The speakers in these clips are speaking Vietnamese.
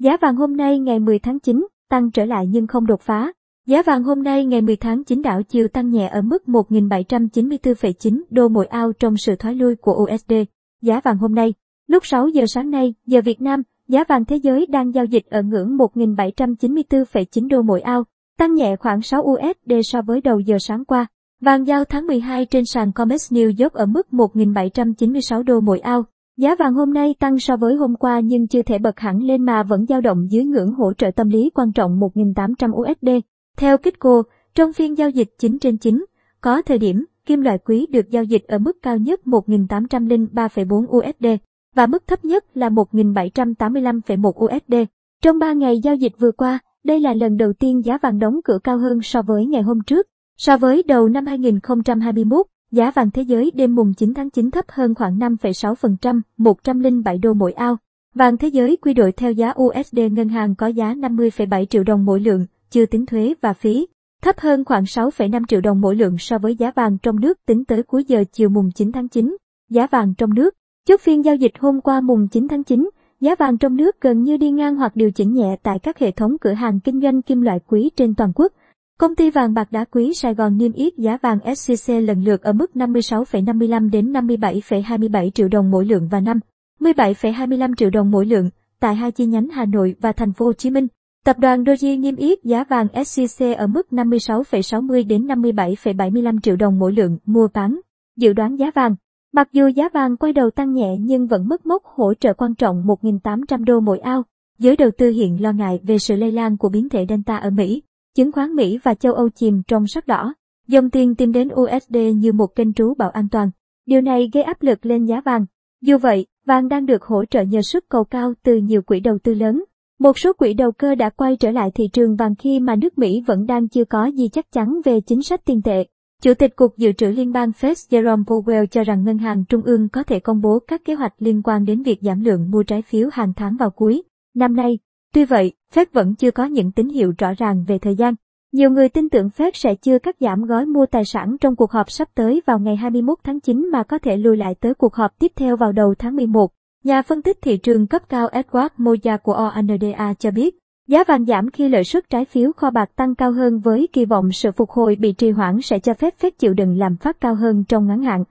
Giá vàng hôm nay ngày 10 tháng 9 tăng trở lại nhưng không đột phá. Giá vàng hôm nay ngày 10 tháng 9 đảo chiều tăng nhẹ ở mức 1.794,9 đô mỗi ao trong sự thoái lui của USD. Giá vàng hôm nay, lúc 6 giờ sáng nay, giờ Việt Nam, giá vàng thế giới đang giao dịch ở ngưỡng 1.794,9 đô mỗi ao, tăng nhẹ khoảng 6 USD so với đầu giờ sáng qua. Vàng giao tháng 12 trên sàn COMEX New York ở mức 1.796 đô mỗi ao. Giá vàng hôm nay tăng so với hôm qua nhưng chưa thể bật hẳn lên mà vẫn dao động dưới ngưỡng hỗ trợ tâm lý quan trọng 1.800 USD. Theo Kitco, trong phiên giao dịch 9 trên 9, có thời điểm kim loại quý được giao dịch ở mức cao nhất 1.803,4 USD và mức thấp nhất là 1.785,1 USD. Trong 3 ngày giao dịch vừa qua, đây là lần đầu tiên giá vàng đóng cửa cao hơn so với ngày hôm trước. So với đầu năm 2021, giá vàng thế giới đêm mùng 9 tháng 9 thấp hơn khoảng 5,6%, 107 đô mỗi ao. Vàng thế giới quy đổi theo giá USD ngân hàng có giá 50,7 triệu đồng mỗi lượng, chưa tính thuế và phí, thấp hơn khoảng 6,5 triệu đồng mỗi lượng so với giá vàng trong nước tính tới cuối giờ chiều mùng 9 tháng 9. Giá vàng trong nước, chốt phiên giao dịch hôm qua mùng 9 tháng 9, giá vàng trong nước gần như đi ngang hoặc điều chỉnh nhẹ tại các hệ thống cửa hàng kinh doanh kim loại quý trên toàn quốc. Công ty vàng bạc đá quý Sài Gòn niêm yết giá vàng SJC lần lượt ở mức 56,55 đến 57,27 triệu đồng mỗi lượng và 57,25 triệu đồng mỗi lượng tại hai chi nhánh Hà Nội và thành phố Hồ Chí Minh. Tập đoàn Doji niêm yết giá vàng SJC ở mức 56,60 đến 57,75 triệu đồng mỗi lượng mua bán. Dự đoán giá vàng Mặc dù giá vàng quay đầu tăng nhẹ nhưng vẫn mất mốc hỗ trợ quan trọng 1.800 đô mỗi ao. Giới đầu tư hiện lo ngại về sự lây lan của biến thể Delta ở Mỹ. Chứng khoán Mỹ và châu Âu chìm trong sắc đỏ. Dòng tiền tìm đến USD như một kênh trú bảo an toàn. Điều này gây áp lực lên giá vàng. Dù vậy, vàng đang được hỗ trợ nhờ sức cầu cao từ nhiều quỹ đầu tư lớn. Một số quỹ đầu cơ đã quay trở lại thị trường vàng khi mà nước Mỹ vẫn đang chưa có gì chắc chắn về chính sách tiền tệ. Chủ tịch Cục Dự trữ Liên bang Fed Jerome Powell cho rằng ngân hàng trung ương có thể công bố các kế hoạch liên quan đến việc giảm lượng mua trái phiếu hàng tháng vào cuối năm nay. Tuy vậy, Fed vẫn chưa có những tín hiệu rõ ràng về thời gian. Nhiều người tin tưởng Fed sẽ chưa cắt giảm gói mua tài sản trong cuộc họp sắp tới vào ngày 21 tháng 9 mà có thể lùi lại tới cuộc họp tiếp theo vào đầu tháng 11. Nhà phân tích thị trường cấp cao Edward Moya của ONDA cho biết, giá vàng giảm khi lợi suất trái phiếu kho bạc tăng cao hơn với kỳ vọng sự phục hồi bị trì hoãn sẽ cho phép phép chịu đựng làm phát cao hơn trong ngắn hạn.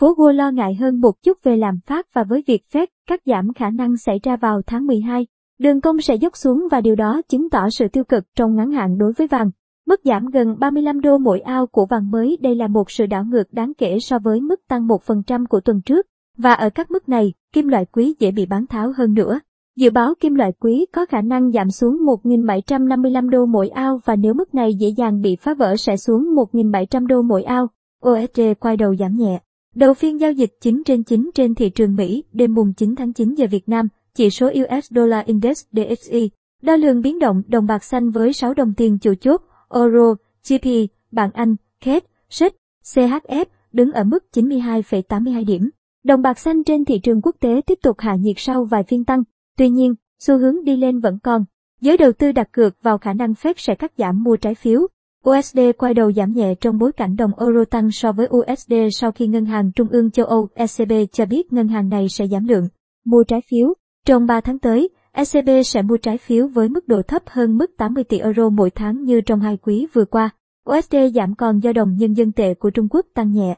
Phố Wall lo ngại hơn một chút về làm phát và với việc Fed cắt giảm khả năng xảy ra vào tháng 12, đường công sẽ dốc xuống và điều đó chứng tỏ sự tiêu cực trong ngắn hạn đối với vàng. Mức giảm gần 35 đô mỗi ao của vàng mới đây là một sự đảo ngược đáng kể so với mức tăng 1% của tuần trước. Và ở các mức này, kim loại quý dễ bị bán tháo hơn nữa. Dự báo kim loại quý có khả năng giảm xuống 1.755 đô mỗi ao và nếu mức này dễ dàng bị phá vỡ sẽ xuống 1.700 đô mỗi ao. USD quay đầu giảm nhẹ. Đầu phiên giao dịch 9 trên 9 trên thị trường Mỹ đêm mùng 9 tháng 9 giờ Việt Nam, chỉ số US Dollar Index DXY, đo lường biến động đồng bạc xanh với 6 đồng tiền chủ chốt, Euro, GP, bảng Anh, KED, SHIB, CHF đứng ở mức 92,82 điểm. Đồng bạc xanh trên thị trường quốc tế tiếp tục hạ nhiệt sau vài phiên tăng, tuy nhiên, xu hướng đi lên vẫn còn. Giới đầu tư đặt cược vào khả năng Fed sẽ cắt giảm mua trái phiếu. USD quay đầu giảm nhẹ trong bối cảnh đồng euro tăng so với USD sau khi Ngân hàng Trung ương châu Âu ECB cho biết ngân hàng này sẽ giảm lượng mua trái phiếu. Trong 3 tháng tới, ECB sẽ mua trái phiếu với mức độ thấp hơn mức 80 tỷ euro mỗi tháng như trong hai quý vừa qua. USD giảm còn do đồng nhân dân tệ của Trung Quốc tăng nhẹ.